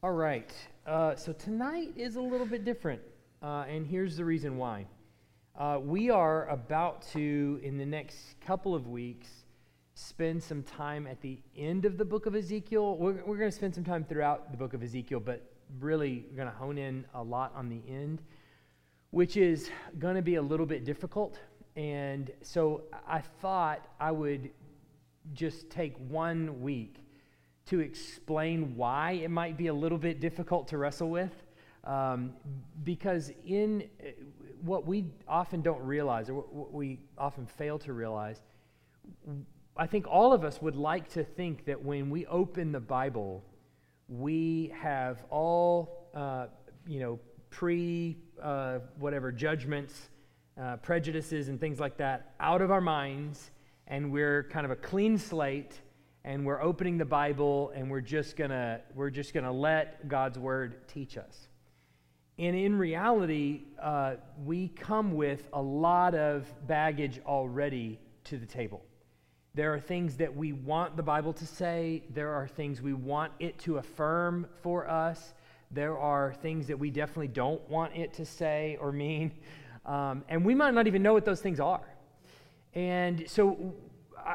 All right. Uh, so tonight is a little bit different, uh, and here's the reason why. Uh, we are about to, in the next couple of weeks, spend some time at the end of the book of Ezekiel. We're, we're going to spend some time throughout the book of Ezekiel, but really, going to hone in a lot on the end, which is going to be a little bit difficult. And so I thought I would just take one week to explain why it might be a little bit difficult to wrestle with. Um, because in uh, what we often don't realize, or what we often fail to realize, I think all of us would like to think that when we open the Bible, we have all, uh, you know, pre uh, whatever judgments, uh, prejudices, and things like that out of our minds, and we're kind of a clean slate and we're opening the Bible and we're just gonna we're just gonna let God's word teach us. And in reality, uh, we come with a lot of baggage already to the table. There are things that we want the Bible to say. There are things we want it to affirm for us. There are things that we definitely don't want it to say or mean. Um, and we might not even know what those things are. And so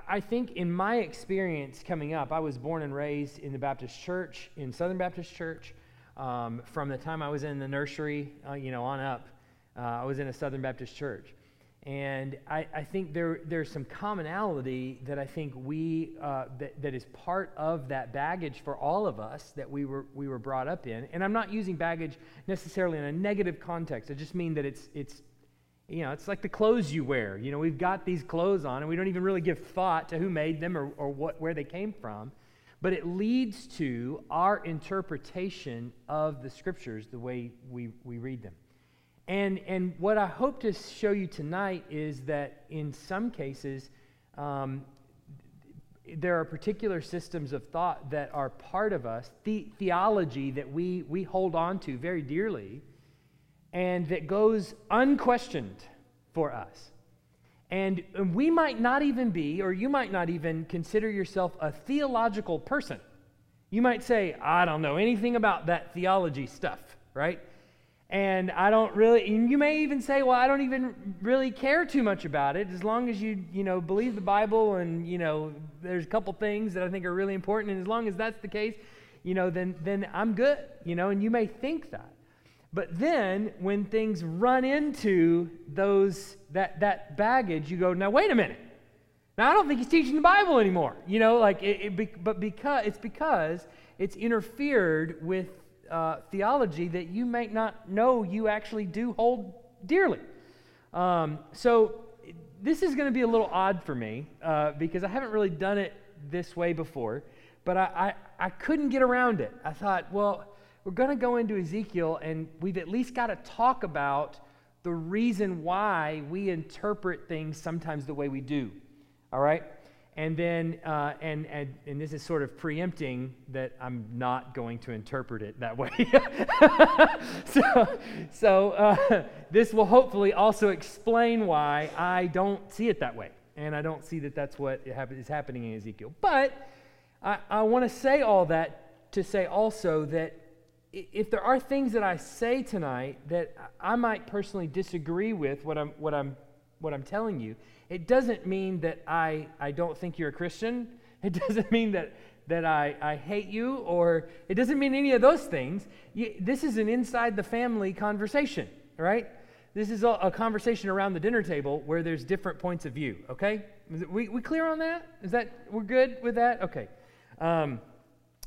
I think in my experience coming up, I was born and raised in the Baptist church, in Southern Baptist Church. Um, from the time I was in the nursery, uh, you know, on up, uh, I was in a Southern Baptist church. And I, I think there, there's some commonality that I think we, uh, that, that is part of that baggage for all of us that we were, we were brought up in. And I'm not using baggage necessarily in a negative context. I just mean that it's, it's you know, it's like the clothes you wear. You know, we've got these clothes on and we don't even really give thought to who made them or, or what, where they came from. But it leads to our interpretation of the scriptures the way we, we read them. And, and what I hope to show you tonight is that in some cases, um, there are particular systems of thought that are part of us, the, theology that we, we hold on to very dearly and that goes unquestioned for us. And um, we might not even be, or you might not even consider yourself a theological person. You might say, I don't know anything about that theology stuff, right? And I don't really, and you may even say, well, I don't even really care too much about it as long as you, you know, believe the Bible and, you know, there's a couple things that I think are really important. And as long as that's the case, you know, then, then I'm good, you know, and you may think that. But then when things run into those that that baggage, you go, now wait a minute. Now I don't think he's teaching the Bible anymore. You know, like it, it but because it's because it's interfered with uh, theology that you might not know you actually do hold dearly. Um, so this is going to be a little odd for me uh, because I haven't really done it this way before, but I, I, I couldn't get around it. I thought, well, we're going to go into Ezekiel and we've at least got to talk about the reason why we interpret things sometimes the way we do. All right? And then, uh, and, and, and this is sort of preempting that I'm not going to interpret it that way. so so uh, this will hopefully also explain why I don't see it that way. And I don't see that that's what is happening in Ezekiel. But I, I want to say all that to say also that if there are things that I say tonight that I might personally disagree with what I'm, what I'm, what I'm telling you, it doesn't mean that I, I don't think you're a Christian. It doesn't mean that, that I, I hate you, or it doesn't mean any of those things. You, this is an inside the family conversation, right? This is a, a, conversation around the dinner table where there's different points of view, okay? It, we, we clear on that? Is that, we're good with that? Okay. Um,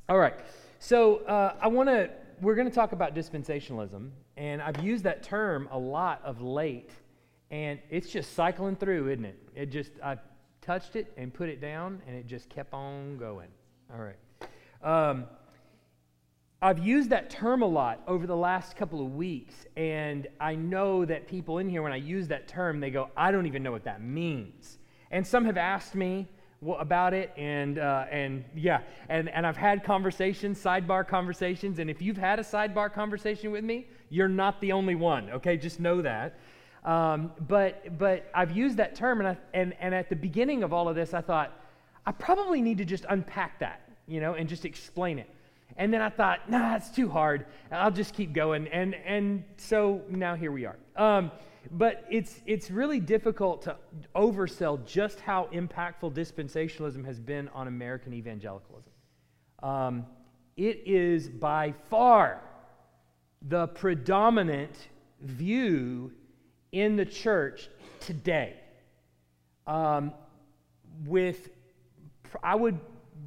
all right. So uh, I want to we're going to talk about dispensationalism, and I've used that term a lot of late, and it's just cycling through, isn't it? It just, I touched it and put it down, and it just kept on going. All right. Um, I've used that term a lot over the last couple of weeks, and I know that people in here, when I use that term, they go, I don't even know what that means. And some have asked me, about it and uh, and yeah and and I've had conversations sidebar conversations and if you've had a sidebar conversation with me you're not the only one okay just know that um, but but I've used that term and I, and and at the beginning of all of this I thought I probably need to just unpack that you know and just explain it And then I thought, nah, it's too hard. I'll just keep going. And, and so now here we are. Um, but it's, it's really difficult to oversell just how impactful dispensationalism has been on American evangelicalism. Um, it is by far the predominant view in the church today. Um, with, I would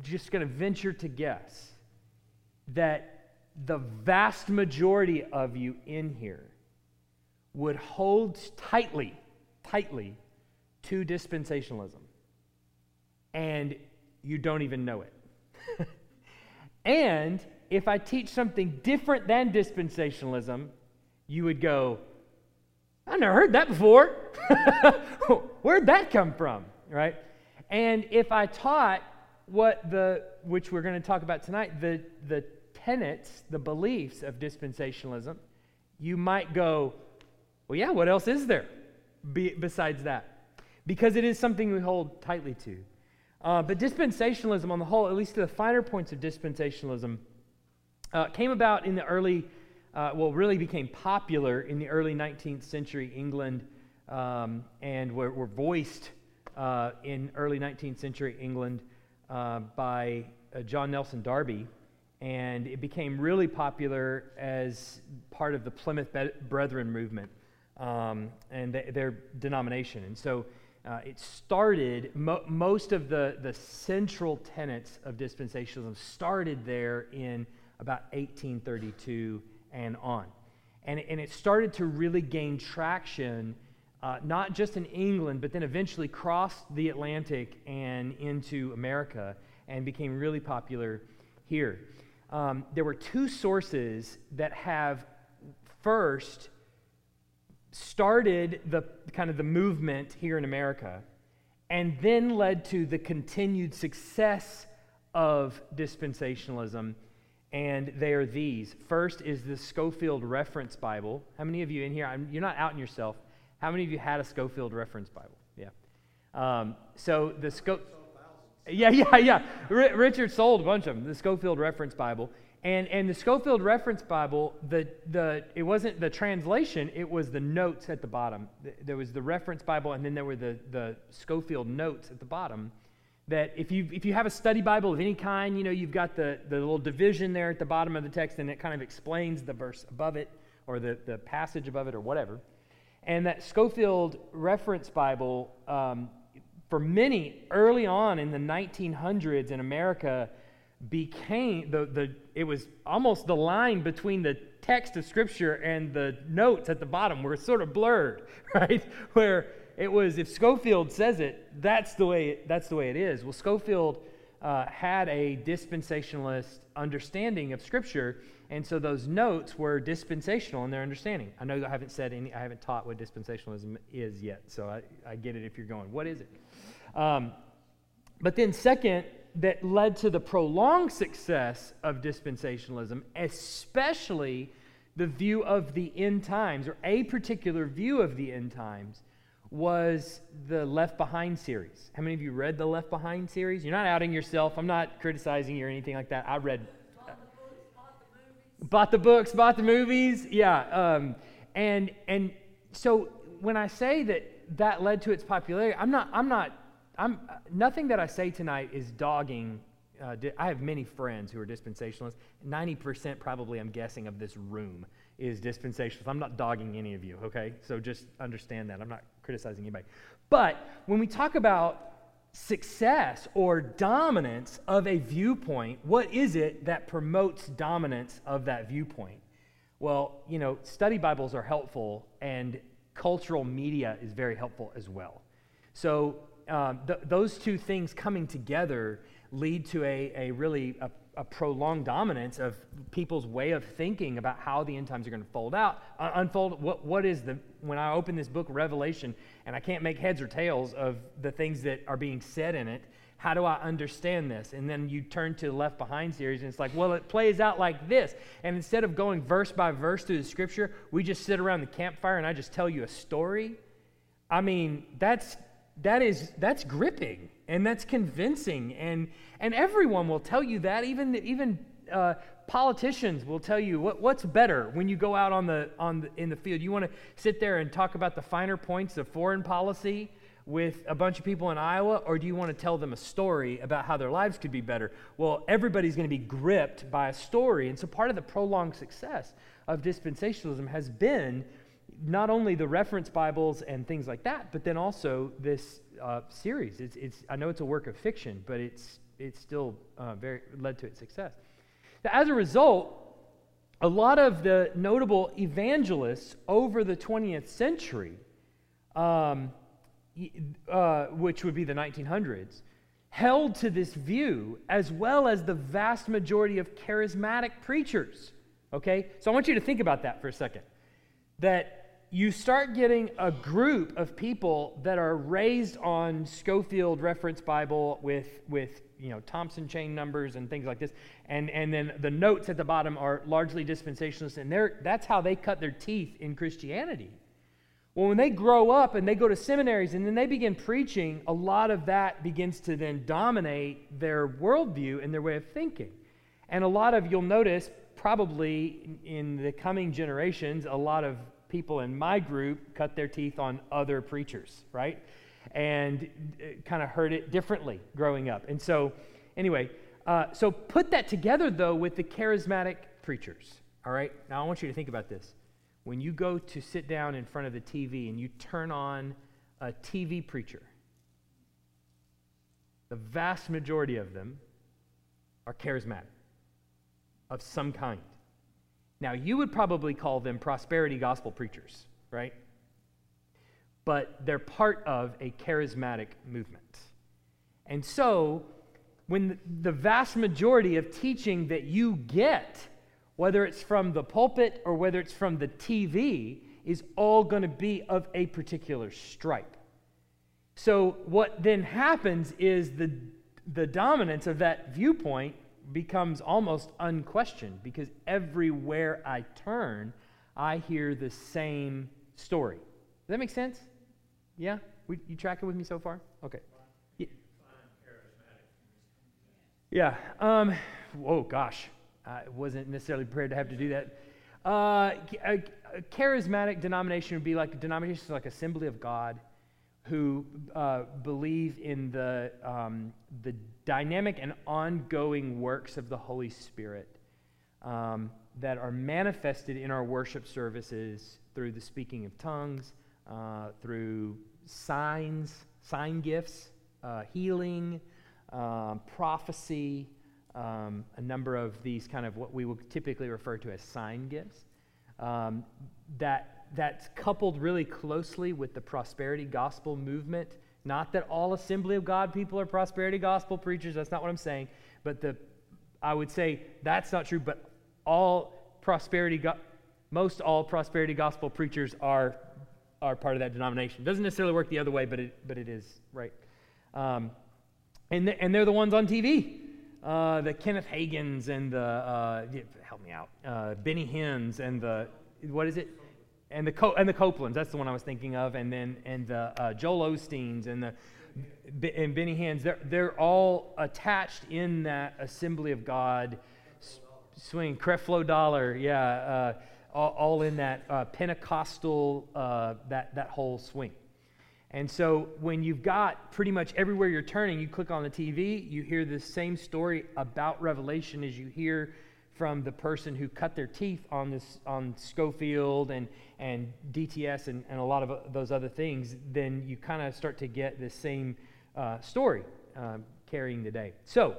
just going to venture to guess that the vast majority of you in here would hold tightly, tightly to dispensationalism. And you don't even know it. and if I teach something different than dispensationalism, you would go, I never heard that before. Where'd that come from? Right? And if I taught what the, which we're going to talk about tonight, the, the tenets, the beliefs of dispensationalism, you might go, well, yeah, what else is there be, besides that? Because it is something we hold tightly to. Uh, but dispensationalism, on the whole, at least to the finer points of dispensationalism, uh, came about in the early, uh, well, really became popular in the early 19th century England um, and were, were voiced uh, in early 19th century England uh, by uh, John Nelson Darby. And it became really popular as part of the Plymouth Brethren movement um, and th- their denomination. And so uh, it started, mo- most of the, the central tenets of dispensationalism started there in about 1832 and on. And, and it started to really gain traction, uh, not just in England, but then eventually crossed the Atlantic and into America and became really popular here. Um, there were two sources that have first started the kind of the movement here in America and then led to the continued success of dispensationalism and they are these. First is the Scofield Reference Bible. How many of you in here, I'm, you're not outing yourself, how many of you had a Scofield Reference Bible? Yeah. Um, so the Sco- yeah, yeah, yeah. R- Richard sold a bunch of them, the Scofield Reference Bible. And, and the Scofield Reference Bible, the, the, it wasn't the translation, it was the notes at the bottom. There was the reference Bible, and then there were the, the Scofield notes at the bottom. That if you, if you have a study Bible of any kind, you know, you've got the, the little division there at the bottom of the text, and it kind of explains the verse above it, or the, the passage above it, or whatever. And that Scofield Reference Bible, um, for many early on in the 1900s in America, became the, the it was almost the line between the text of scripture and the notes at the bottom were sort of blurred right? Where it was if Scofield says it that's the way that's the way it is. Well Scofield uh, had a dispensationalist understanding of scripture and so those notes were dispensational in their understanding. I know i haven't said any i haven't taught what dispensationalism is yet so i, I get it if you're going what is it? Um, but then second that led to the prolonged success of dispensationalism, especially the view of the end times, or a particular view of the end times, was the Left Behind series. How many of you read the Left Behind series? You're not outing yourself. I'm not criticizing you or anything like that. I read. Uh, bought the books, bought the movies, yeah. Um, and and so when I say that that led to its popularity, I'm not I'm not I'm, nothing that I say tonight is dogging. Uh, I have many friends who are dispensationalists. 90% probably, I'm guessing, of this room is dispensationalist. I'm not dogging any of you, okay? So just understand that. I'm not criticizing anybody. But when we talk about success or dominance of a viewpoint, what is it that promotes dominance of that viewpoint? Well, you know, study Bibles are helpful, and cultural media is very helpful as well. So um, th- those two things coming together lead to a, a really a, a, prolonged dominance of people's way of thinking about how the end times are going to fold out uh, unfold. What, what is the when i open this book revelation and i can't make heads or tails of the things that are being said in it how do i understand this? And then you turn to the left behind series and it's like well it plays out like this. And instead of going verse by verse through the scripture we just sit around the campfire and i just tell you a story. I mean that's that is that's gripping and that's convincing and and everyone will tell you that even even Uh, politicians will tell you what, what's better when you go out on the, on the, in the field. You want to sit there and talk about the finer points of foreign policy with a bunch of people in Iowa, or do you want to tell them a story about how their lives could be better? Well, everybody's going to be gripped by a story. And so part of the prolonged success of dispensationalism has been not only the reference Bibles and things like that, but then also this uh, series. It's, it's, I know it's a work of fiction, but it's, it's still uh, very led to its success. Now, as a result, a lot of the notable evangelists over the 20th century, um, uh, which would be the 1900s, held to this view, as well as the vast majority of charismatic preachers. Okay? So I want you to think about that for a second. That you start getting a group of people that are raised on Scofield Reference Bible with, with you know, Thompson chain numbers and things like this. And, and then the notes at the bottom are largely dispensationalists, and that's how they cut their teeth in Christianity. Well, when they grow up and they go to seminaries and then they begin preaching, a lot of that begins to then dominate their worldview and their way of thinking. And a lot of, you'll notice, probably in the coming generations, a lot of people in my group cut their teeth on other preachers, right? And uh, kind of heard it differently growing up. And so, anyway, uh, so put that together though with the charismatic preachers, all right? Now I want you to think about this. When you go to sit down in front of the TV and you turn on a TV preacher, the vast majority of them are charismatic of some kind. Now, you would probably call them prosperity gospel preachers, right? But they're part of a charismatic movement. And so, when the vast majority of teaching that you get, whether it's from the pulpit or whether it's from the TV, is all going to be of a particular stripe. So, what then happens is the, the dominance of that viewpoint becomes almost unquestioned because everywhere I turn, I hear the same story. Does that make sense? Yeah? We, you tracking with me so far? Okay. Yeah. Yeah. Um, oh, gosh. I wasn't necessarily prepared to have to do that. Uh, a, a charismatic denomination would be like a denomination like Assembly of God who uh, believe in the, um, the dynamic and ongoing works of the Holy Spirit um, that are manifested in our worship services through the speaking of tongues, uh, through signs, sign gifts, uh, healing, um, prophecy, um, a number of these kind of what we would typically refer to as sign gifts. Um, that that's coupled really closely with the prosperity gospel movement. Not that all Assembly of God people are prosperity gospel preachers, that's not what I'm saying. But the, I would say that's not true, but all prosperity, go- most all prosperity gospel preachers are, are part of that denomination. Doesn't necessarily work the other way, but it, but it is, right? Um, and, the, and they're the ones on TV. Uh, the Kenneth Hagins and the, uh, help me out, uh, Benny Hinn's and the, what is it? And the Co- and the Copelands. That's the one I was thinking of, and then and the uh, Joel Osteens and the and Benny Hinn's. They're they're all attached in that Assembly of God swing. Creflo Dollar, yeah, uh, all, all, in that uh, Pentecostal uh, that that whole swing. And so when you've got pretty much everywhere you're turning, you click on the TV, you hear the same story about Revelation as you hear from the person who cut their teeth on this on Scofield and and DTS and, and a lot of those other things, then you kind of start to get this same uh, story uh, carrying the day. So,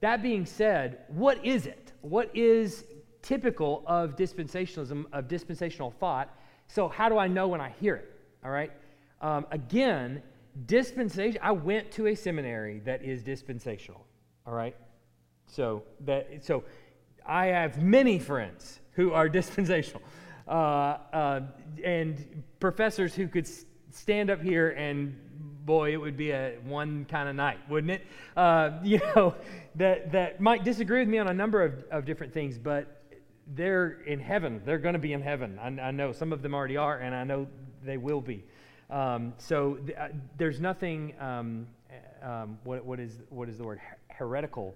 that being said, what is it? What is typical of dispensationalism, of dispensational thought? So, how do I know when I hear it? All right. Um, again, dispensation. I went to a seminary that is dispensational. All right. So that so I have many friends who are dispensational uh, uh, and professors who could s- stand up here and boy, it would be a one kind of night, wouldn't it? Uh, you know, that, that might disagree with me on a number of, of different things, but they're in heaven. They're going to be in heaven. I, I, know some of them already are, and I know they will be. Um, so th- uh, there's nothing, um, um, what, what, is, what is the word, heretical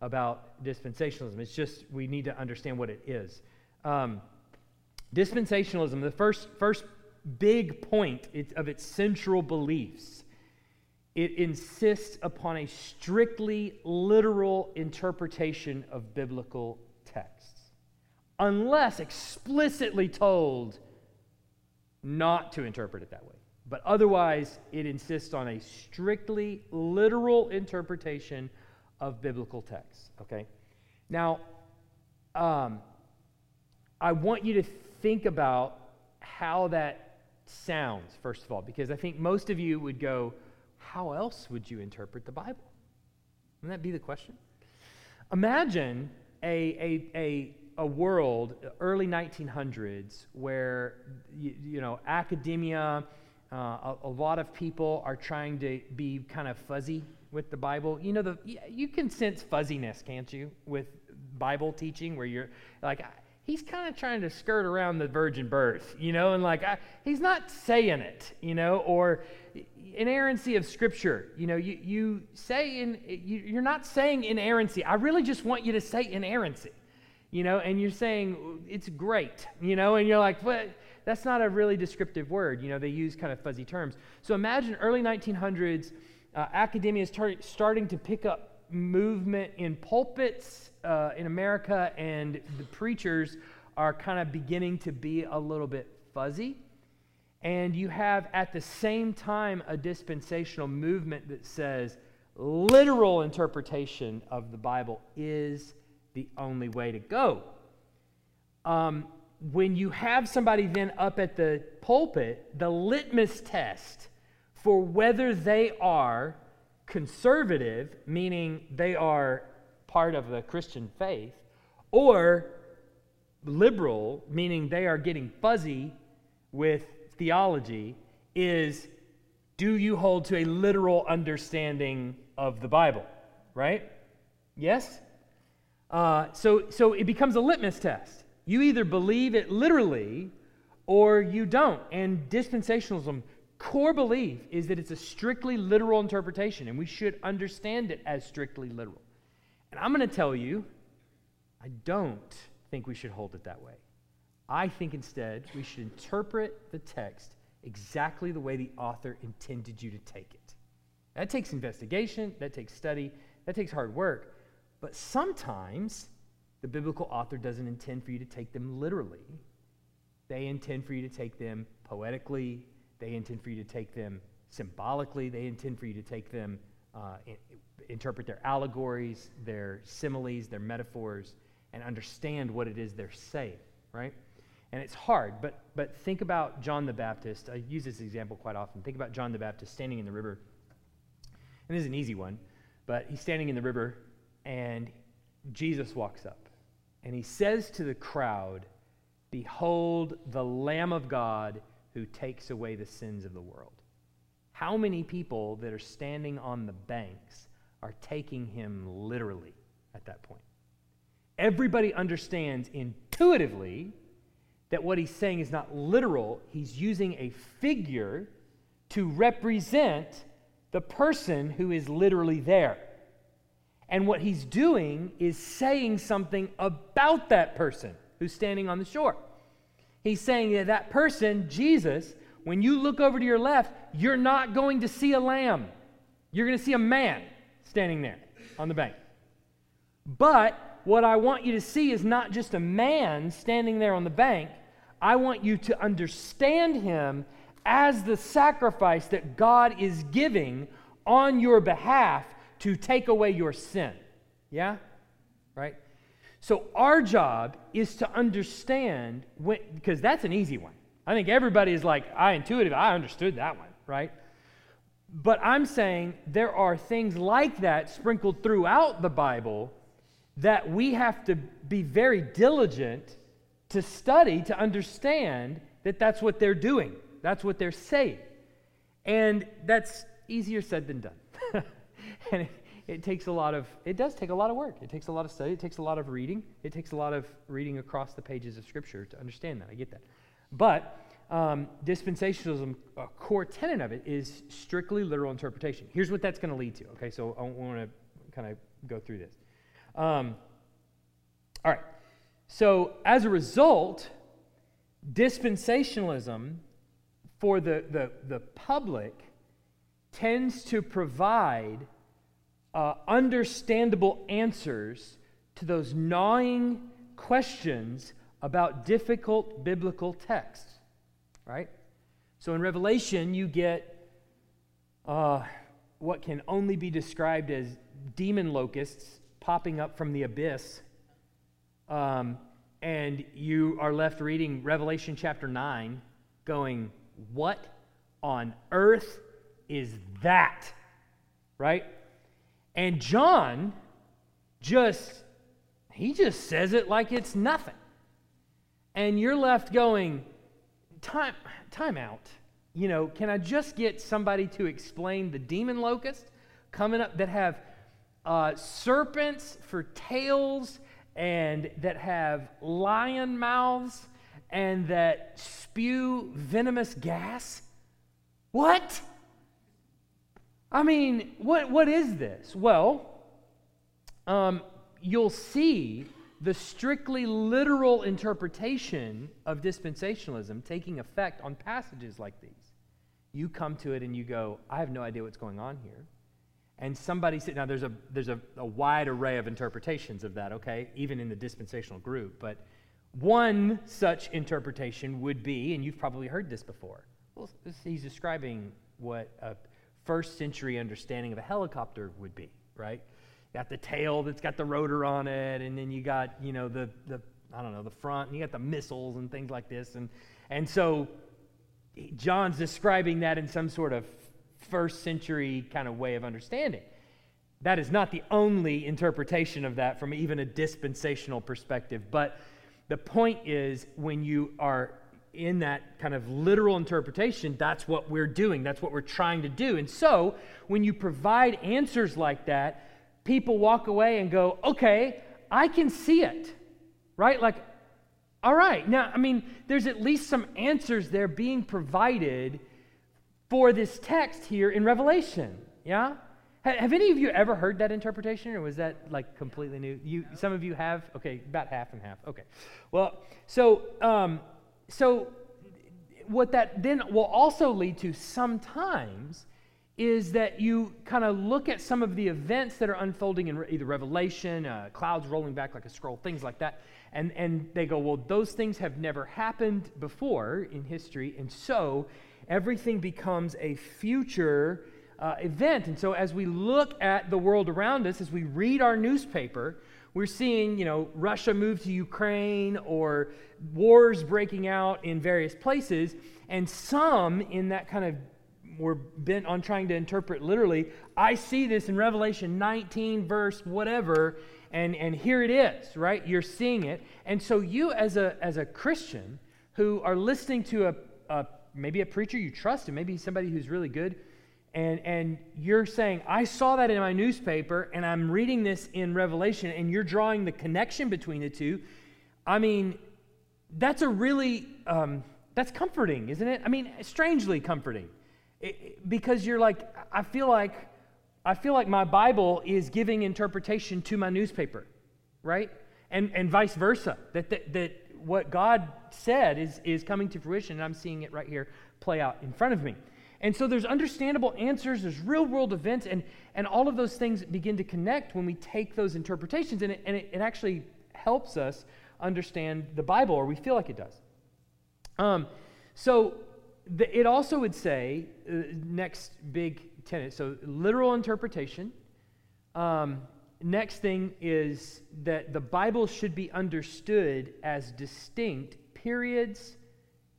about dispensationalism. It's just we need to understand what it is. Um, dispensationalism, the first, first big point of its central beliefs, it insists upon a strictly literal interpretation of biblical texts, unless explicitly told not to interpret it that way. But otherwise, it insists on a strictly literal interpretation of biblical texts. Okay? Now, um, I want you to think about how that sounds, first of all, because I think most of you would go, How else would you interpret the Bible? Wouldn't that be the question? Imagine a, a, a, a world, early 1900s, where, you, you know, academia, uh, a, a, lot of people are trying to be kind of fuzzy with the Bible. You know, the, you can sense fuzziness, can't you, with Bible teaching, where you're like, he's kind of trying to skirt around the virgin birth, you know, and like, I, he's not saying it, you know, or inerrancy of Scripture. You know, you, you say in, you, you're not saying inerrancy. I really just want you to say inerrancy, you know, and you're saying it's great, you know, and you're like, but that's not a really descriptive word. You know, they use kind of fuzzy terms. So imagine early 1900s, uh, academia is tar- starting to pick up movement in pulpits uh, in America, and the preachers are kind of beginning to be a little bit fuzzy. And you have at the same time a dispensational movement that says literal interpretation of the Bible is the only way to go. Um, when you have somebody then up at the pulpit, the litmus test for whether they are conservative, meaning they are part of the Christian faith, or liberal, meaning they are getting fuzzy with theology, is do you hold to a literal understanding of the Bible? Right? Yes? Uh, so, so it becomes a litmus test. You either believe it literally or you don't. And dispensationalism, core belief is that it's a strictly literal interpretation, and we should understand it as strictly literal. And I'm going to tell you, I don't think we should hold it that way. I think instead we should interpret the text exactly the way the author intended you to take it. That takes investigation, that takes study, that takes hard work. But sometimes the biblical author doesn't intend for you to take them literally. They intend for you to take them poetically. They intend for you to take them symbolically. They intend for you to take them, uh, in, interpret their allegories, their similes, their metaphors, and understand what it is they're saying, right? And it's hard, but, but think about John the Baptist. I use this example quite often. Think about John the Baptist standing in the river. And this is an easy one, but he's standing in the river, and Jesus walks up. And he says to the crowd, Behold the Lamb of God who takes away the sins of the world. How many people that are standing on the banks are taking him literally at that point? Everybody understands intuitively that what he's saying is not literal. He's using a figure to represent the person who is literally there. And what he's doing is saying something about that person who's standing on the shore. He's saying that that person, Jesus, when you look over to your left, you're not going to see a lamb. You're going to see a man standing there on the bank. But what I want you to see is not just a man standing there on the bank. I want you to understand him as the sacrifice that God is giving on your behalf to take away your sin. Yeah? So our job is to understand when, because that's an easy one. I think everybody is like, I intuitive, I understood that one, right? But I'm saying there are things like that sprinkled throughout the Bible that we have to be very diligent to study to understand that that's what they're doing. That's what they're saying. And that's easier said than done. and it, takes a lot of, it does take a lot of work. It takes a lot of study. It takes a lot of reading. It takes a lot of reading across the pages of Scripture to understand that. I get that. But um, dispensationalism, a core tenet of it is strictly literal interpretation. Here's what that's going to lead to. Okay, so I want to kind of go through this. Um, all right. So, as a result, dispensationalism for the, the, the public tends to provide uh, understandable answers to those gnawing questions about difficult biblical texts, right? So in Revelation, you get uh, what can only be described as demon locusts popping up from the abyss. Um, and you are left reading Revelation chapter 9, going, What on earth is that? Right? And John just, he just says it like it's nothing. And you're left going, time, time out. You know, can I just get somebody to explain the demon locust coming up that have uh, serpents for tails and that have lion mouths and that spew venomous gas? What? I mean, what, what is this? Well, um, you'll see the strictly literal interpretation of dispensationalism taking effect on passages like these. You come to it and you go, I have no idea what's going on here. And somebody said, now there's a there's a, a wide array of interpretations of that, okay, even in the dispensational group. But one such interpretation would be, and you've probably heard this before. Well, he's describing what a first century understanding of a helicopter would be, right? You got the tail that's got the rotor on it, and then you got, you know, the, the I don't know, the front, and you got the missiles and things like this. And, and so John's describing that in some sort of first century kind of way of understanding. That is not the only interpretation of that from even a dispensational perspective. But the point is, when you are in that kind of literal interpretation, that's what we're doing. That's what we're trying to do. And so, when you provide answers like that, people walk away and go, okay, I can see it, right? Like, all right. Now, I mean, there's at least some answers there being provided for this text here in Revelation. Yeah? Have any of you ever heard that interpretation, or was that like completely new? You, some of you have. Okay, about half and half. Okay, well, so um, so what that then will also lead to sometimes is that you kind of look at some of the events that are unfolding in either Revelation, uh, clouds rolling back like a scroll, things like that, and and they go, well, those things have never happened before in history, and so everything becomes a future uh, event. And so as we look at the world around us, as we read our newspaper, we're seeing, you know, Russia move to Ukraine or wars breaking out in various places, and some in that kind of we're bent on trying to interpret literally. I see this in Revelation 19, verse whatever, and, and here it is, right? You're seeing it. And so you as a as a Christian who are listening to a, a maybe a preacher you trust and maybe somebody who's really good and, and you're saying, I saw that in my newspaper, and I'm reading this in Revelation, and you're drawing the connection between the two. I mean, that's a really, um, that's comforting, isn't it? I mean, strangely comforting. It, because you're like, I feel like, I feel like my Bible is giving interpretation to my newspaper, right? And, and vice versa. That, that, that what God said is, is coming to fruition, and I'm seeing it right here play out in front of me. And so there's understandable answers, there's real world events, and, and all of those things begin to connect when we take those interpretations, and it, and it, it actually helps us understand the Bible, or we feel like it does. Um, so the, it also would say, uh, next big tenet, so literal interpretation. Um, next thing is that the Bible should be understood as distinct periods,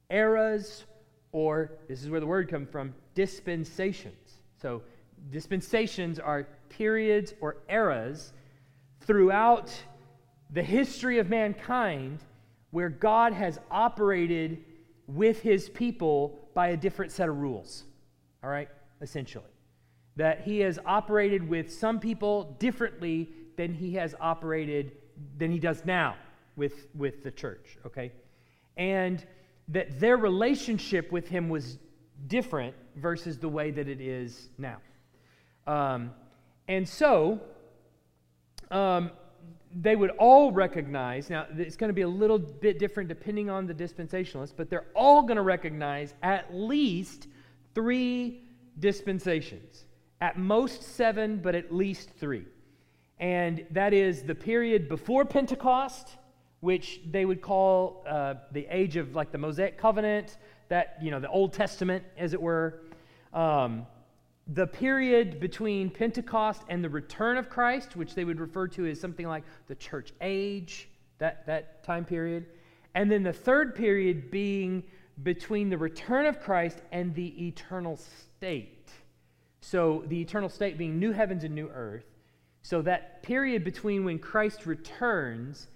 eras, or this is where the word comes from dispensations. So, dispensations are periods or eras throughout the history of mankind where God has operated with his people by a different set of rules. All right, essentially. That he has operated with some people differently than he has operated, than he does now with, with the church, okay? And that their relationship with him was different versus the way that it is now. Um, and so, um, they would all recognize, now it's going to be a little bit different depending on the dispensationalist, but they're all going to recognize at least three dispensations. At most seven, but at least three. And that is the period before Pentecost, which they would call uh, the age of like the Mosaic covenant, that, you know, the Old Testament, as it were. Um, the period between Pentecost and the return of Christ, which they would refer to as something like the church age, that, that time period. And then the third period being between the return of Christ and the eternal state. So, the eternal state being new heavens and new earth. So, that period between when Christ returns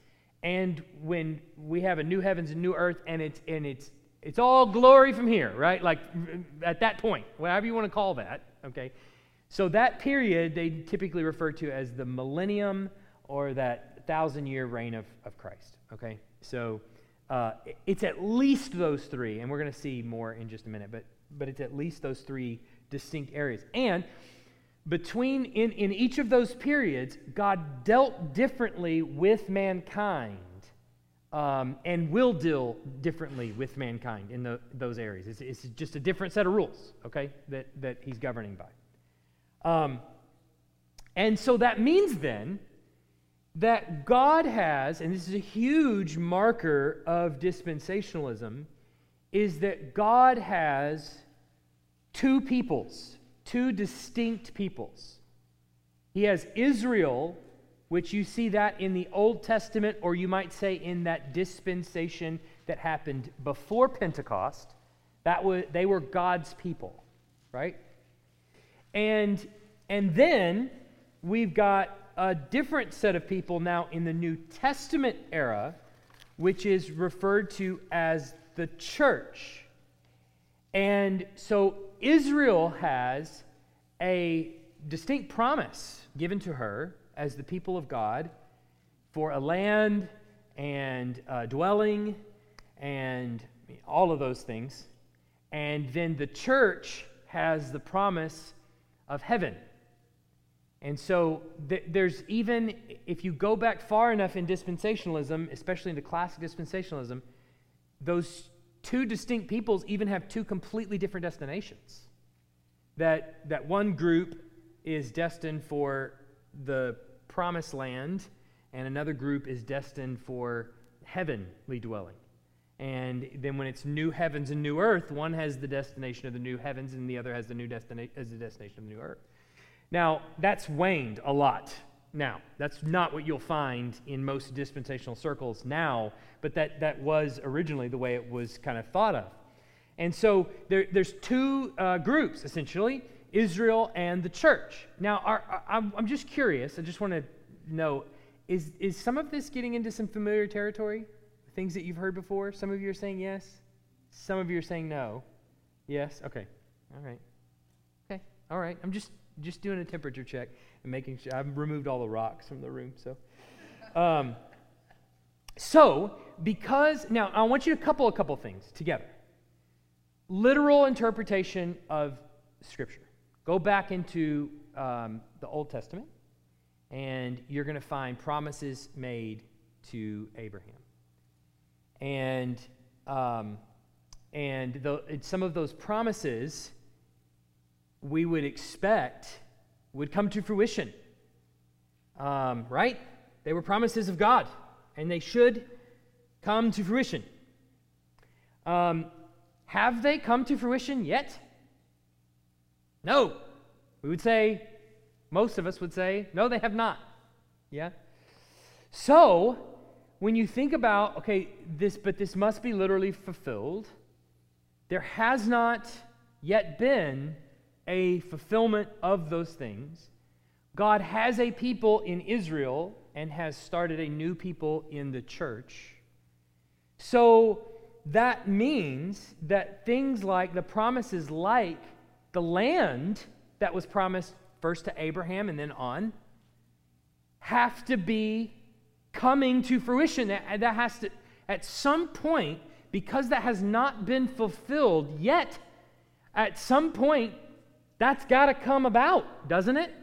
and when we have a new heavens and new earth and it's, and it's, it's all glory from here, right? Like at that point, whatever you want to call that, okay? So, that period they typically refer to as the millennium or that thousand year reign of, of Christ, okay? So, uh, it's at least those three, and we're going to see more in just a minute, but, but it's at least those three distinct areas. And between, in, in each of those periods, God dealt differently with mankind um, and will deal differently with mankind in the, those areas. It's, it's, just a different set of rules, okay, that, that he's governing by. Um, and so that means then that God has, and this is a huge marker of dispensationalism, is that God has two peoples, two distinct peoples. He has Israel, which you see that in the Old Testament, or you might say in that dispensation that happened before Pentecost. That was, they were God's people, right? And, and then we've got a different set of people now in the New Testament era, which is referred to as the church. And so Israel has a distinct promise given to her as the people of God for a land and a dwelling and all of those things. And then the church has the promise of heaven and so th- there's even, if you go back far enough in dispensationalism, especially into classic dispensationalism, those two distinct peoples even have two completely different destinations. That, that one group is destined for the promised land, and another group is destined for heavenly dwelling. And then when it's new heavens and new earth, one has the destination of the new heavens, and the other has the new destination as the destination of the new earth. Now, that's waned a lot now. That's not what you'll find in most dispensational circles now, but that, that was originally the way it was kind of thought of. And so there, there's two uh, groups, essentially Israel and the church. Now, are, I'm, I'm just curious, I just want to know is, is some of this getting into some familiar territory? Things that you've heard before? Some of you are saying yes, some of you are saying no. Yes? Okay. All right. Okay. All right. I'm just just doing a temperature check and making sure I've removed all the rocks from the room. So, um, so because now I want you to couple a couple things together. Literal interpretation of Scripture. Go back into um, the Old Testament, and you're going to find promises made to Abraham. And um, and the, some of those promises we would expect would come to fruition. Um, right? They were promises of God, and they should come to fruition. Um, have they come to fruition yet? No. We would say, most of us would say, no, they have not. Yeah? So, when you think about, okay, this, but this must be literally fulfilled, there has not yet been a fulfillment of those things. God has a people in Israel and has started a new people in the church. So that means that things like the promises, like the land that was promised first to Abraham and then on, have to be coming to fruition. That, that has to, at some point, because that has not been fulfilled yet, at some point, that's got to come about, doesn't it?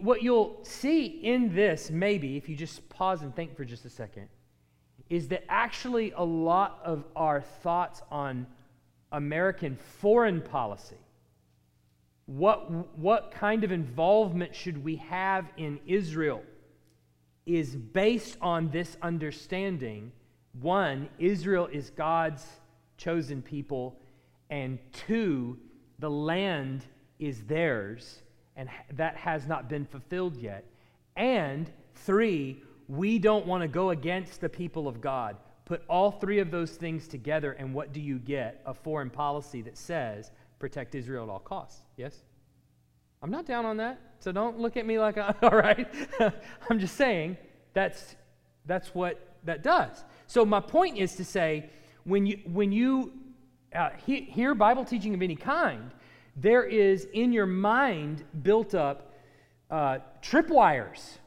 What you'll see in this, maybe, if you just pause and think for just a second, is that actually a lot of our thoughts on American foreign policy, what, what kind of involvement should we have in Israel, is based on this understanding. One, Israel is God's chosen people, and two, the land is theirs and that has not been fulfilled yet. And three, we don't want to go against the people of God. Put all three of those things together, and what do you get? A foreign policy that says protect Israel at all costs. Yes? I'm not down on that, so don't look at me like, I, all right. I'm just saying that's, that's what that does. So, my point is to say when you, when you uh, he, hear Bible teaching of any kind, there is in your mind built up uh, tripwires,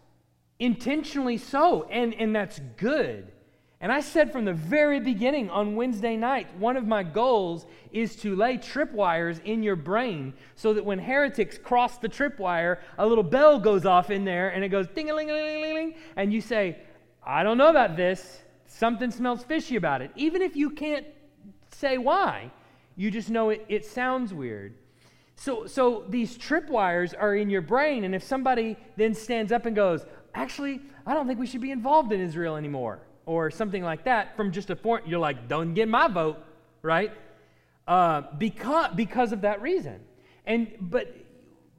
intentionally so, and, and that's good. And I said from the very beginning on Wednesday night, one of my goals is to lay tripwires in your brain so that when heretics cross the tripwire, a little bell goes off in there and it goes ding a ling a ling a ling, and you say, I don't know about this. Something smells fishy about it. Even if you can't say why, you just know it, it sounds weird. So, so these tripwires are in your brain, and if somebody then stands up and goes, Actually, I don't think we should be involved in Israel anymore, or something like that, from just a foreign, you're like, Don't get my vote, right? Uh, because, because of that reason. And, but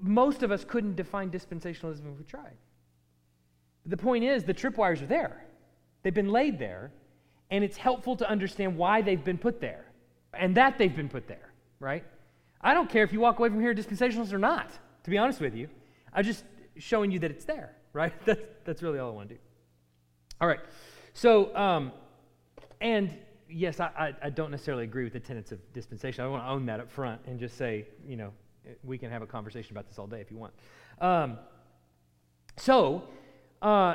most of us couldn't define dispensationalism if we tried. The point is, the tripwires are there, they've been laid there, and it's helpful to understand why they've been put there and that they've been put there, right? I don't care if you walk away from here dispensationalist or not, to be honest with you. I'm just showing you that it's there, right? That's, that's really all I want to do. All right. So, um, and yes, I, I, I, don't necessarily agree with the tenets of dispensation. I want to own that up front and just say, you know, we can have a conversation about this all day if you want. Um, so, uh,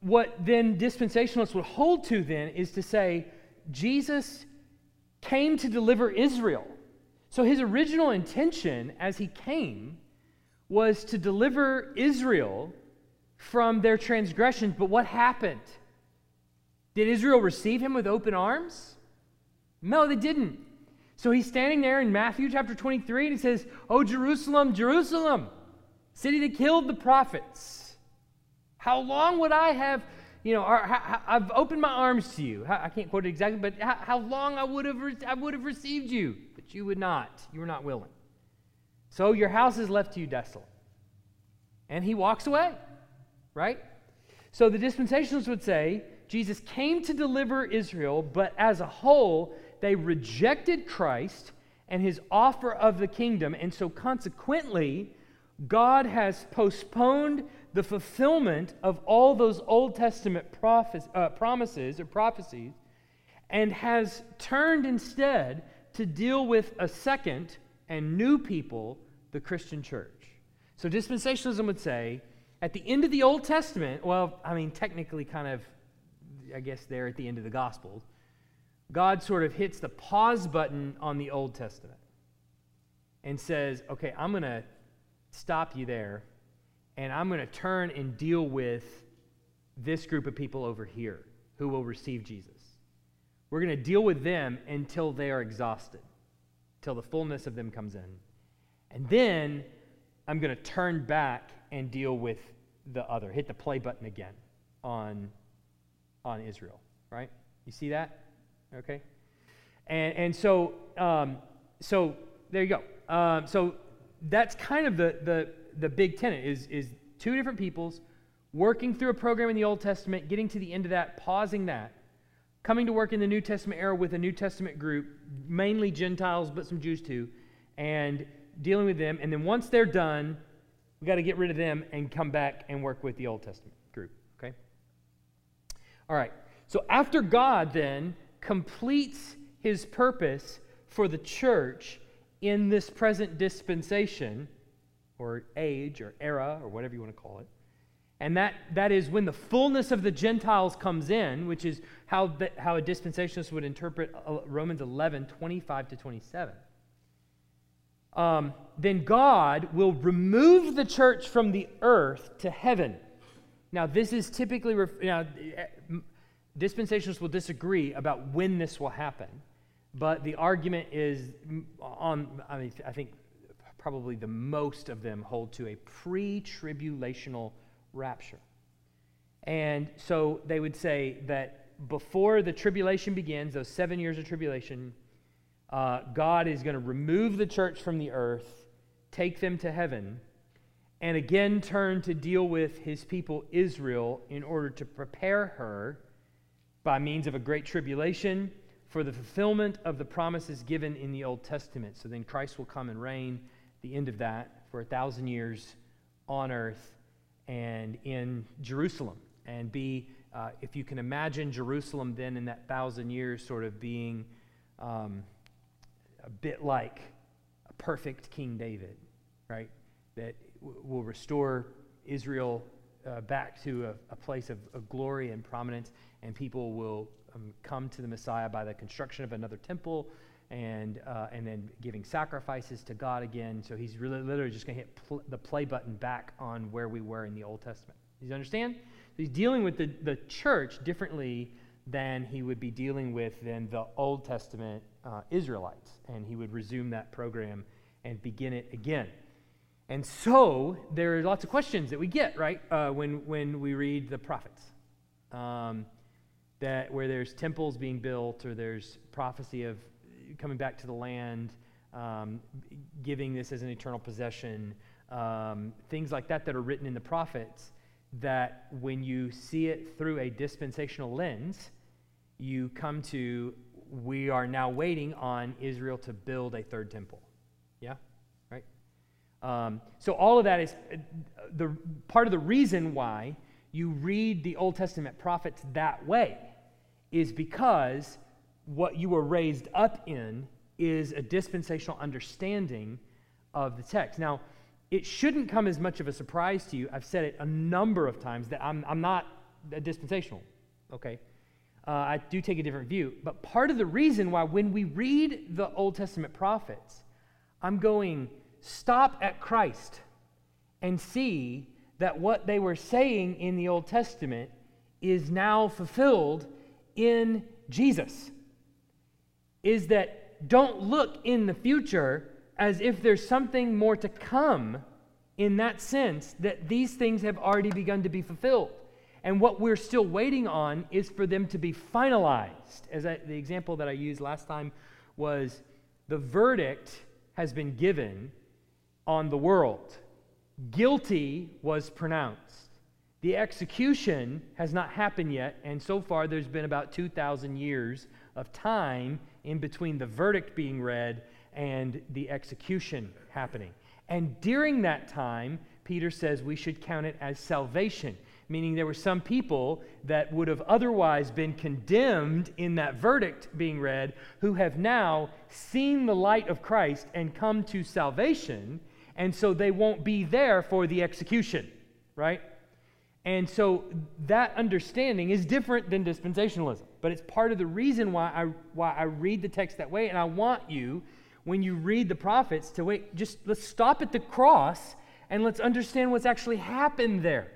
what then dispensationalists would hold to then is to say Jesus came to deliver Israel. So his original intention as he came was to deliver Israel from their transgressions. But what happened? Did Israel receive him with open arms? No, they didn't. So he's standing there in Matthew chapter 23 and he says, Oh, Jerusalem, Jerusalem, city that killed the prophets. How long would I have you know, I've opened my arms to you. I can't quote it exactly, but how long I would have, I would have received you, but you would not. You were not willing. So your house is left to you desolate. And he walks away, right? So the dispensationalists would say Jesus came to deliver Israel, but as a whole, they rejected Christ and his offer of the kingdom. And so consequently, God has postponed the fulfillment of all those Old Testament prophes- uh, promises or prophecies and has turned instead to deal with a second and new people, the Christian church. So dispensationalism would say at the end of the Old Testament, well, I mean, technically, kind of, I guess, there at the end of the Gospels, God sort of hits the pause button on the Old Testament and says, okay, I'm going to stop you there and I'm going to turn and deal with this group of people over here who will receive Jesus. We're going to deal with them until they are exhausted, till the fullness of them comes in. And then I'm going to turn back and deal with the other. Hit the play button again on, on Israel, right? You see that? Okay? And, and so, um, so there you go. Um, so that's kind of the, the, the big tenet is, is two different peoples working through a program in the Old Testament, getting to the end of that, pausing that, coming to work in the New Testament era with a New Testament group, mainly Gentiles, but some Jews too, and dealing with them. And then once they're done, we got to get rid of them and come back and work with the Old Testament group. Okay? All right. So after God then completes his purpose for the church in this present dispensation, or age or era or whatever you want to call it. And that, that is when the fullness of the Gentiles comes in, which is how, the, how a dispensationalist would interpret uh, Romans 11, 25 to 27. um, then God will remove the church from the earth to heaven. Now, this is typically, ref- now, eh, dispensationalists will disagree about when this will happen, but the argument is on, I mean, I think probably the most of them hold to a pre tribulational rapture. And so they would say that before the tribulation begins, those seven years of tribulation, uh, God is going to remove the church from the earth, take them to heaven, and again turn to deal with his people Israel in order to prepare her by means of a great tribulation for the fulfillment of the promises given in the Old Testament. So then Christ will come and reign the end of that for a thousand years on earth and in Jerusalem and be, uh, if you can imagine Jerusalem then in that thousand years sort of being um, a bit like a perfect King David, right? That w- will restore Israel uh, back to a, a place of, of, glory and prominence, and people will um, come to the Messiah by the construction of another temple and, uh, and then giving sacrifices to God again. So he's really literally just going to hit pl- the play button back on where we were in the Old Testament. You understand? He's dealing with the, the church differently than he would be dealing with than the Old Testament uh, Israelites. And he would resume that program and begin it again. And so there are lots of questions that we get, right, uh, when, when we read the prophets. Um, that where there's temples being built or there's prophecy of coming back to the land, um, giving this as an eternal possession, um, things like that that are written in the prophets, that when you see it through a dispensational lens, you come to we are now waiting on Israel to build a third temple. Yeah? Right? Um, so all of that is uh, the part of the reason why you read the Old Testament prophets that way is because what you were raised up in is a dispensational understanding of the text. Now, it shouldn't come as much of a surprise to you. I've said it a number of times that I'm, I'm not a dispensational, okay? Uh, I do take a different view. But part of the reason why, when we read the Old Testament prophets, I'm going, stop at Christ and see that what they were saying in the Old Testament is now fulfilled in Jesus is that don't look in the future as if there's something more to come in that sense that these things have already begun to be fulfilled. And what we're still waiting on is for them to be finalized. As I, the example that I used last time was the verdict has been given on the world. Guilty was pronounced. The execution has not happened yet, and so far there's been about 2,000 years of time in between the verdict being read and the execution happening. And during that time, Peter says we should count it as salvation, meaning there were some people that would have otherwise been condemned in that verdict being read who have now seen the light of Christ and come to salvation, and so they won't be there for the execution, right? And so that understanding is different than dispensationalism, but it's part of the reason why I, why I read the text that way. And I want you, when you read the prophets, to wait, just let's stop at the cross and let's understand what's actually happened there.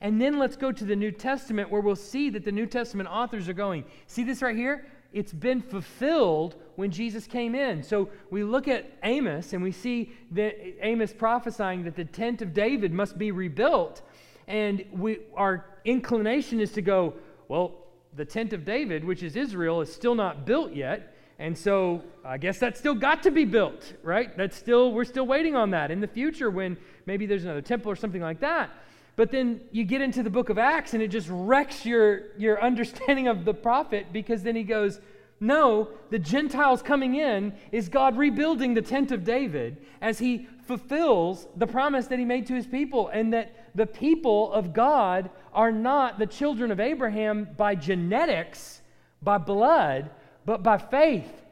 And then let's go to the New Testament where we'll see that the New Testament authors are going, see this right here? It's been fulfilled when Jesus came in. So we look at Amos and we see that Amos prophesying that the tent of David must be rebuilt. And we, our inclination is to go, well, the tent of David, which is Israel, is still not built yet. And so I guess that's still got to be built, right? That's still, we're still waiting on that in the future when maybe there's another temple or something like that. But then you get into the book of Acts and it just wrecks your, your understanding of the prophet because then he goes, no, the Gentiles coming in is God rebuilding the tent of David as he fulfills the promise that he made to his people, and that the people of God are not the children of Abraham by genetics, by blood, but by faith.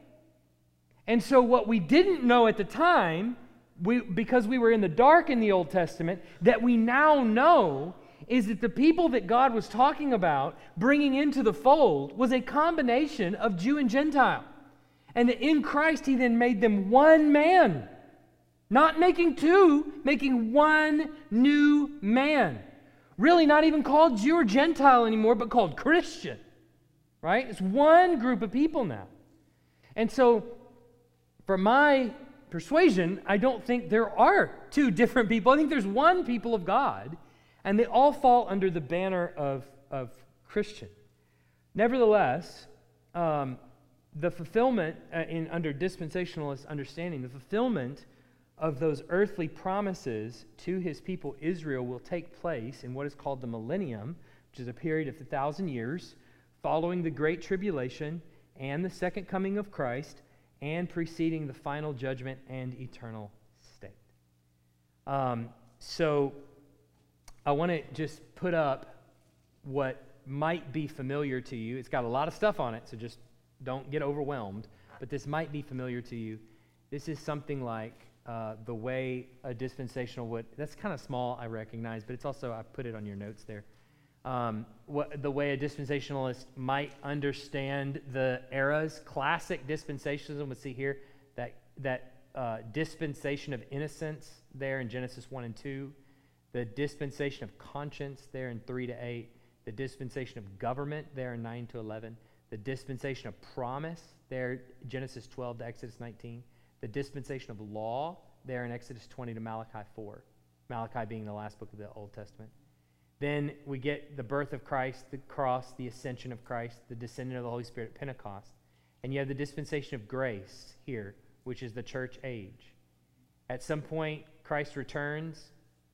And so, what we didn't know at the time, we, because we were in the dark in the Old Testament, that we now know is that the people that God was talking about bringing into the fold was a combination of Jew and Gentile. And that in Christ, He then made them one man Not making two, making one new man. Really, not even called Jew or Gentile anymore, but called Christian. Right? It's one group of people now. And so, for my persuasion, I don't think there are two different people. I think there's one people of God, and they all fall under the banner of, of Christian. Nevertheless, um, the fulfillment uh, in under dispensationalist understanding, the fulfillment of those earthly promises to his people Israel will take place in what is called the millennium, which is a period of a thousand years following the great tribulation and the second coming of Christ and preceding the final judgment and eternal state. Um, so I want to just put up what might be familiar to you. It's got a lot of stuff on it, so just don't get overwhelmed. But this might be familiar to you. This is something like uh, the way a dispensational would. That's kind of small, I recognize, but it's also, I put it on your notes there. Um, what, the way a dispensationalist might understand the eras. Classic dispensationalism would see here that, that uh, dispensation of innocence there in Genesis 1 and 2, the dispensation of conscience there in 3 to 8, the dispensation of government there in 9 to 11, the dispensation of promise there, Genesis 12 to Exodus 19, the dispensation of law there in Exodus 20 to Malachi 4, Malachi being the last book of the Old Testament. Then we get the birth of Christ, the cross, the ascension of Christ, the descending of the Holy Spirit at Pentecost. And you have the dispensation of grace here, which is the church age. At some point, Christ returns.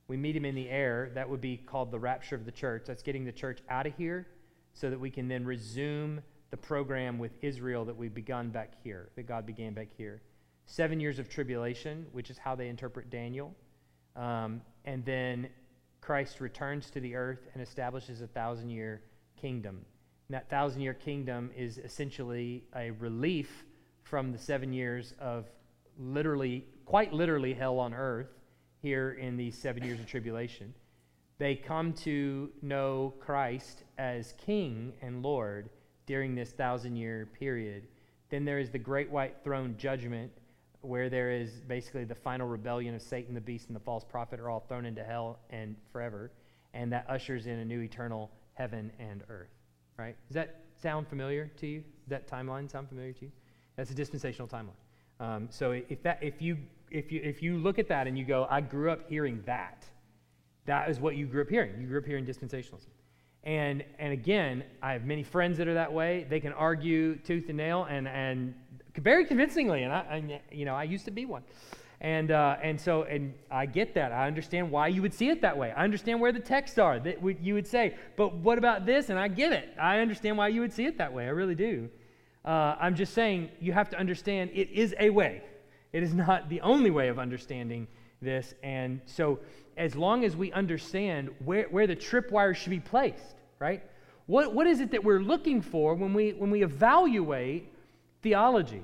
We meet him in the air. That would be called the rapture of the church. That's getting the church out of here so that we can then resume the program with Israel that we begun back here, that God began back here seven years of tribulation, which is how they interpret Daniel. Um, and then Christ returns to the earth and establishes a thousand year kingdom. And that thousand year kingdom is essentially a relief from the seven years of literally, quite literally, hell on earth here in these seven years of tribulation. They come to know Christ as King and Lord during this thousand year period. Then there is the great white throne judgment where there is basically the final rebellion of Satan, the beast, and the false prophet are all thrown into hell and forever. And that ushers in a new eternal heaven and earth. Right? Does that sound familiar to you? Does that timeline sound familiar to you? That's a dispensational timeline. Um, so if that, if you, if you, if you look at that and you go, I grew up hearing that, that is what you grew up hearing. You grew up hearing dispensationalism. And, and again, I have many friends that are that way. They can argue tooth and nail, and, and very convincingly. And I, I you know, I used to be one. And, uh, and so, and I get that. I understand why you would see it that way. I understand where the texts are that you would say, but what about this? And I get it. I understand why you would see it that way. I really do. Uh, I'm just saying you have to understand it is a way. It is not the only way of understanding this. And so, as long as we understand where, where the tripwire should be placed, right? What, what is it that we're looking for when we, when we evaluate theology.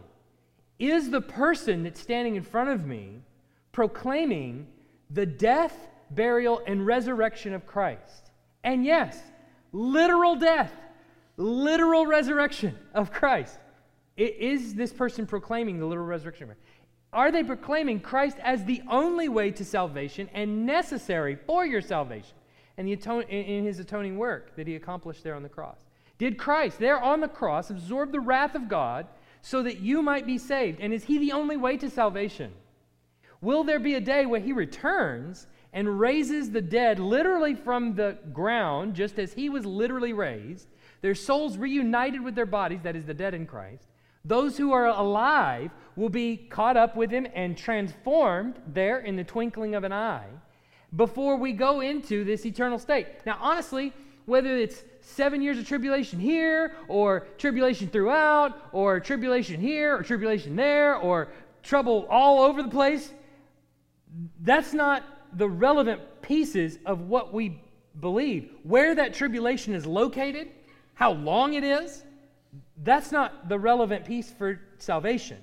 Is the person that's standing in front of me proclaiming the death, burial, and resurrection of Christ? And yes, literal death, literal resurrection of Christ. Is this person proclaiming the literal resurrection of Christ? Are they proclaiming Christ as the only way to salvation and necessary for your salvation and the atone, in his atoning work that he accomplished there on the cross? Did Christ there on the cross absorb the wrath of God so that you might be saved? And is he the only way to salvation? Will there be a day where he returns and raises the dead literally from the ground, just as he was literally raised, their souls reunited with their bodies, that is, the dead in Christ? Those who are alive will be caught up with him and transformed there in the twinkling of an eye before we go into this eternal state. Now, honestly, whether it's seven years of tribulation here, or tribulation throughout, or tribulation here, or tribulation there, or trouble all over the place. That's not the relevant pieces of what we believe. Where that tribulation is located, how long it is, that's not the relevant piece for salvation.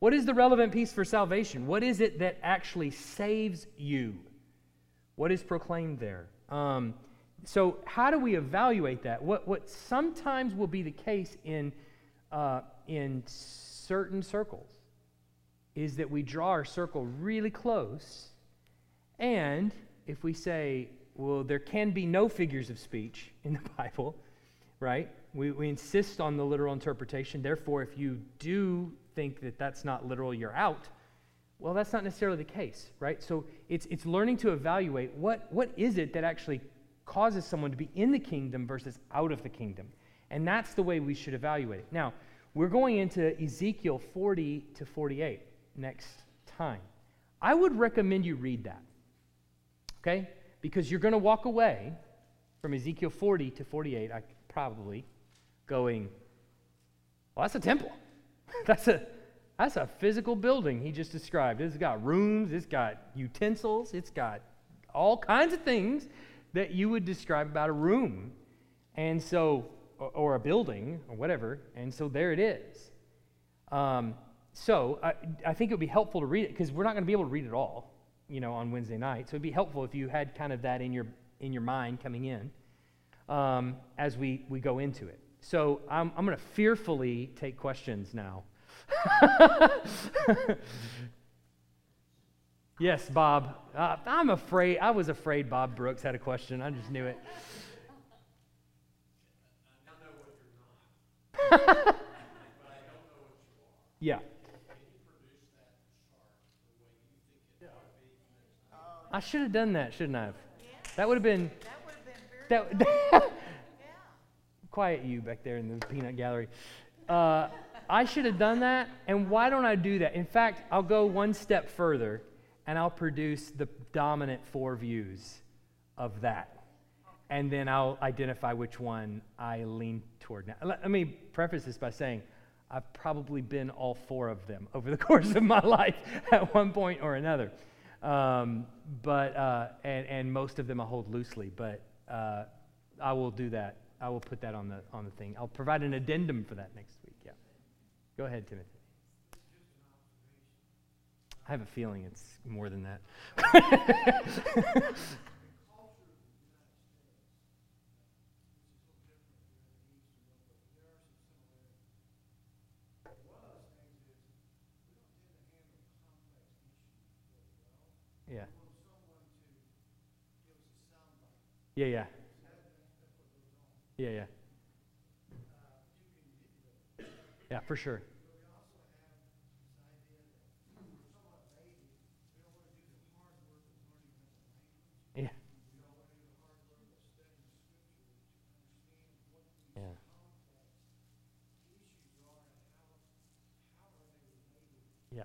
What is the relevant piece for salvation? What is it that actually saves you? What is proclaimed there? Um, so, how do we evaluate that? What, what sometimes will be the case in, uh, in certain circles is that we draw our circle really close, and if we say, well, there can be no figures of speech in the Bible, right? We, we insist on the literal interpretation. Therefore, if you do think that that's not literal, you're out. Well, that's not necessarily the case, right? So it's, it's learning to evaluate what, what is it that actually causes someone to be in the kingdom versus out of the kingdom. And that's the way we should evaluate it. Now, we're going into Ezekiel 40 to 48 next time. I would recommend you read that, okay? Because you're going to walk away from Ezekiel 40 to 48, I probably, going, well, that's a temple. that's a that's a physical building he just described. It's got rooms, it's got utensils, it's got all kinds of things that you would describe about a room. And so, or, a building, or whatever. And so there it is. Um, so I, I think it would be helpful to read it because we're not going to be able to read it all, you know, on Wednesday night. So it'd be helpful if you had kind of that in your in your mind coming in um, as we, we go into it. So I'm, I'm going to fearfully take questions now. yes, Bob. Uh, I'm afraid. I was afraid Bob Brooks had a question. I just knew it. yeah. I should have done that, shouldn't I have? That would have been. That, that quiet you back there in the peanut gallery. Uh, I should have done that, and why don't I do that? In fact, I'll go one step further and I'll produce the dominant four views of that. And then I'll identify which one I lean toward now. Let, me preface this by saying I've probably been all four of them over the course of my life at one point or another. Um, but, uh, and, and most of them I hold loosely, but uh, I will do that. I will put that on the, on the thing. I'll provide an addendum for that next week. Yeah. Go ahead, Timothy. I have a feeling it's more than that. yeah. Yeah, yeah. Yeah, yeah. Yeah, for sure. Yeah. Yeah. Yeah.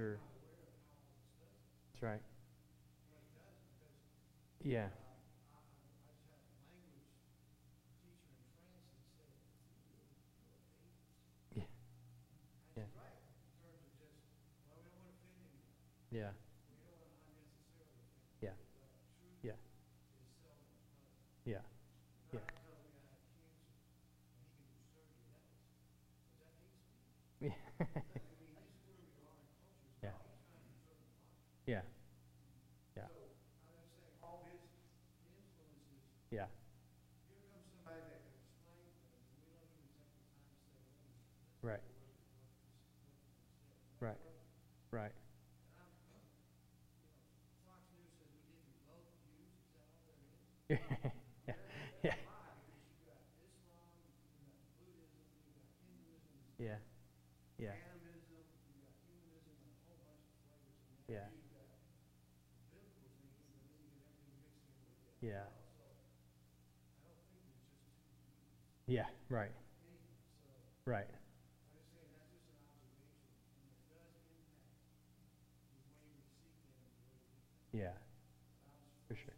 Sure. That's right. Yeah. Yeah. Yeah. Yeah. Yeah. Yeah. yeah. Yeah. Right. Right. Right. yeah. Yeah. Yeah. Yeah. Yeah, right. Right. Yeah, for sure.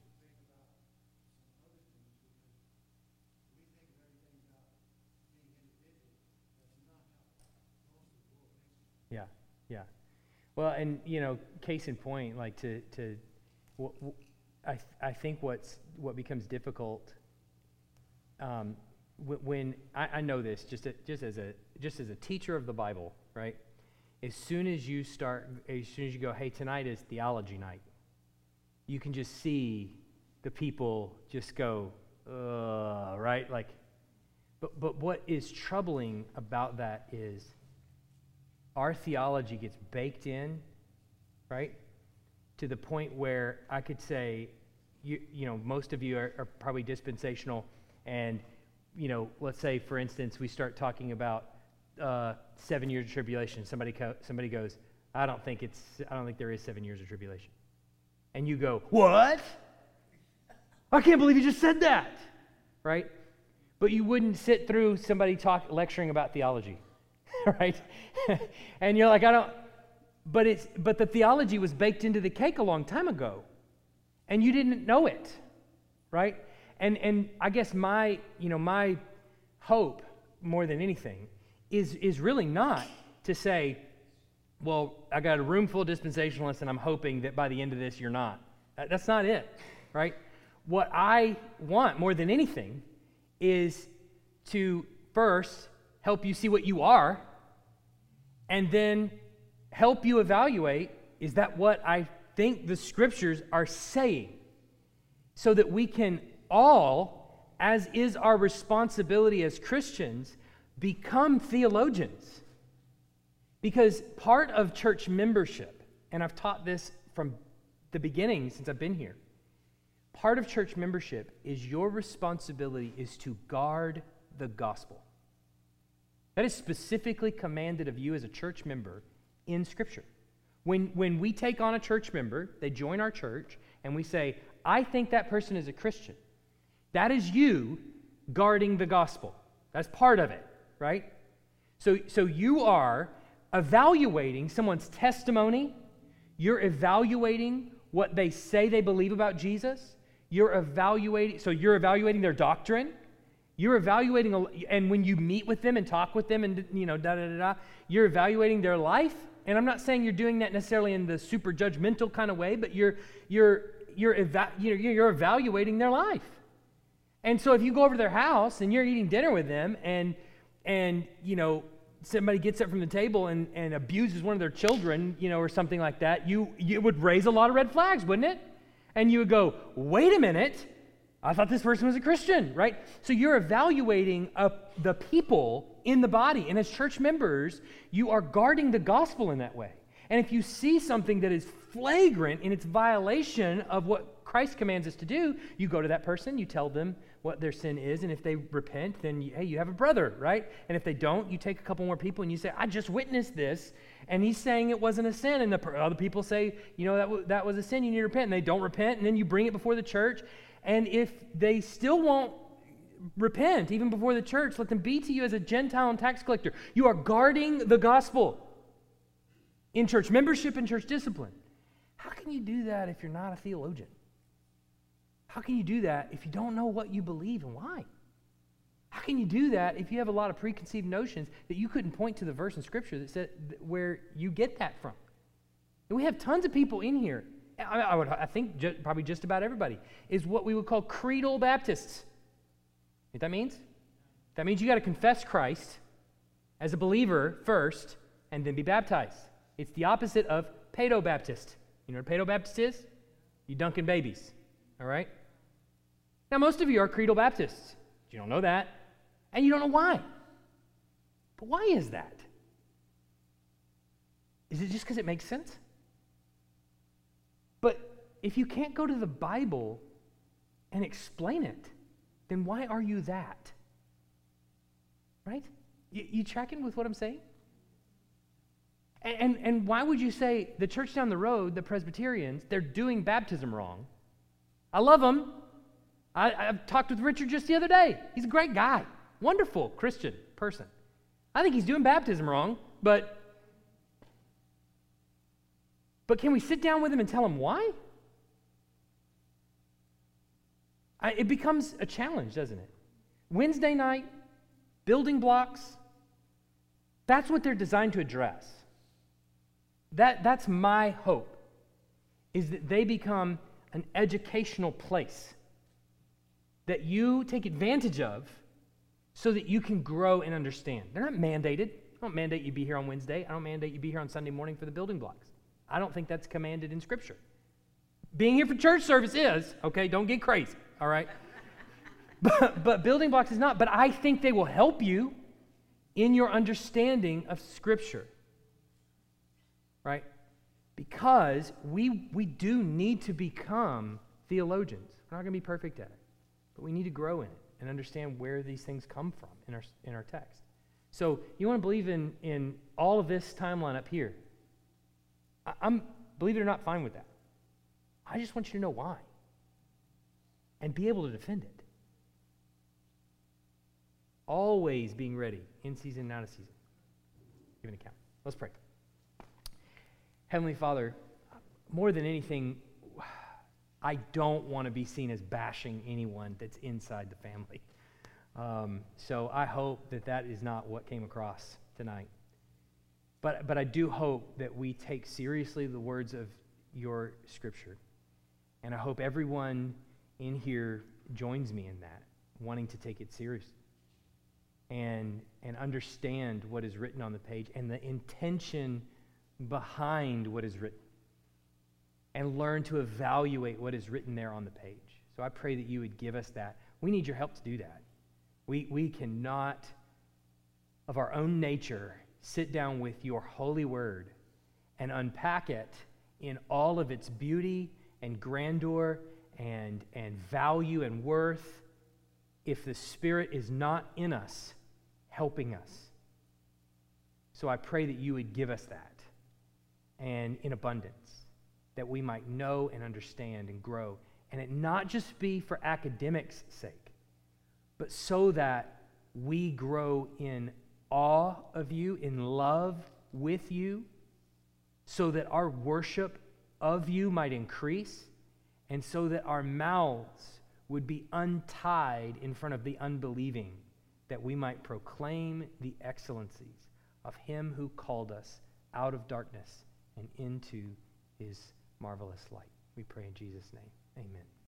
Yeah, yeah. Well, and you know, case in point, like to to, w- w- I th- I think what's what becomes difficult. Um, w- when I, I know this, just a, just as a just as a teacher of the Bible, right? As soon as you start, as soon as you go, hey, tonight is theology night, you can just see the people just go, uh, right? Like, but but what is troubling about that is our theology gets baked in, right? To the point where I could say, you, you know, most of you are, are probably dispensational, and, you know, let's say, for instance, we start talking about uh, seven years of tribulation. Somebody, co- somebody goes, I don't think it's, I don't think there is seven years of tribulation. And you go, what? I can't believe you just said that, right? But you wouldn't sit through somebody talk lecturing about theology. right? and you're like, I don't, but it's, but the theology was baked into the cake a long time ago, and you didn't know it, right? And, and I guess my, you know, my hope more than anything is, is really not to say, well, I got a room full of dispensationalists, and I'm hoping that by the end of this, you're not. That's not it, right? What I want more than anything is to first help you see what you are, and then help you evaluate is that what I think the scriptures are saying? So that we can all, as is our responsibility as Christians, become theologians. Because part of church membership, and I've taught this from the beginning since I've been here, part of church membership is your responsibility is to guard the gospel. That is specifically commanded of you as a church member in Scripture. When, when we take on a church member, they join our church, and we say, I think that person is a Christian. That is you guarding the gospel. That's part of it, right? So, so you are evaluating someone's testimony, you're evaluating what they say they believe about Jesus, you're evaluating, so you're evaluating their doctrine, you're evaluating, and when you meet with them and talk with them and, you know, da da da da, you're evaluating their life. And I'm not saying you're doing that necessarily in the super judgmental kind of way, but you're, you're, you're, eva- you're, you're evaluating their life. And so if you go over to their house and you're eating dinner with them and, and you know, somebody gets up from the table and, and abuses one of their children, you know, or something like that, you, you would raise a lot of red flags, wouldn't it? And you would go, wait a minute, I thought this person was a Christian, right? So you're evaluating uh, the people in the body. And as church members, you are guarding the gospel in that way. And if you see something that is flagrant in its violation of what Christ commands us to do, you go to that person, you tell them what their sin is, and if they repent, then hey, you have a brother, right? And if they don't, you take a couple more people and you say, I just witnessed this, and he's saying it wasn't a sin, and the other people say, you know, that, w- that was a sin, you need to repent, and they don't repent, and then you bring it before the church, and if they still won't repent, even before the church, let them be to you as a Gentile and tax collector. You are guarding the gospel in church membership and church discipline. How can you do that if you're not a theologian? How can you do that if you don't know what you believe and why? How can you do that if you have a lot of preconceived notions that you couldn't point to the verse in Scripture that said where you get that from? And we have tons of people in here I, I would, I think ju- probably just about everybody, is what we would call credo Baptists. What that means? That means you got to confess Christ as a believer first and then be baptized. It's the opposite of Paedo Baptist. You know what a Paedo Baptist is? You dunking babies. All right? Now, most of you are credo Baptists. You don't know that, and you don't know why. But why is that? Is it just because it makes sense? But if you can't go to the Bible and explain it, then why are you that? Right? You, you tracking with what I'm saying? And, and, and why would you say the church down the road, the Presbyterians, they're doing baptism wrong? I love them. I, I've talked with Richard just the other day. He's a great guy, wonderful Christian person. I think he's doing baptism wrong, but but can we sit down with him and tell him why? I, it becomes a challenge, doesn't it? Wednesday night, building blocks, that's what they're designed to address. That, that's my hope, is that they become an educational place that you take advantage of so that you can grow and understand. They're not mandated. I don't mandate you be here on Wednesday. I don't mandate you be here on Sunday morning for the building blocks. I don't think that's commanded in Scripture. Being here for church service is, okay, don't get crazy, all right? but, but building blocks is not. But I think they will help you in your understanding of Scripture, right? Because we, we do need to become theologians. We're not going to be perfect at it, but we need to grow in it and understand where these things come from in our, in our text. So you want to believe in, in all of this timeline up here. I'm, believe it or not, fine with that. I just want you to know why and be able to defend it. Always being ready, in season, and out of season. Give an account. Let's pray. Heavenly Father, more than anything, I don't want to be seen as bashing anyone that's inside the family. Um, so I hope that that is not what came across tonight. But, but I do hope that we take seriously the words of your scripture. And I hope everyone in here joins me in that, wanting to take it seriously and, and understand what is written on the page and the intention behind what is written and learn to evaluate what is written there on the page. So I pray that you would give us that. We need your help to do that. We, we cannot, of our own nature, sit down with your holy word and unpack it in all of its beauty and grandeur and, and value and worth if the Spirit is not in us helping us. So I pray that you would give us that and in abundance, that we might know and understand and grow. And it not just be for academics' sake, but so that we grow in awe of you, in love with you, so that our worship of you might increase, and so that our mouths would be untied in front of the unbelieving that we might proclaim the excellencies of him who called us out of darkness and into his marvelous light. We pray in Jesus' name. Amen.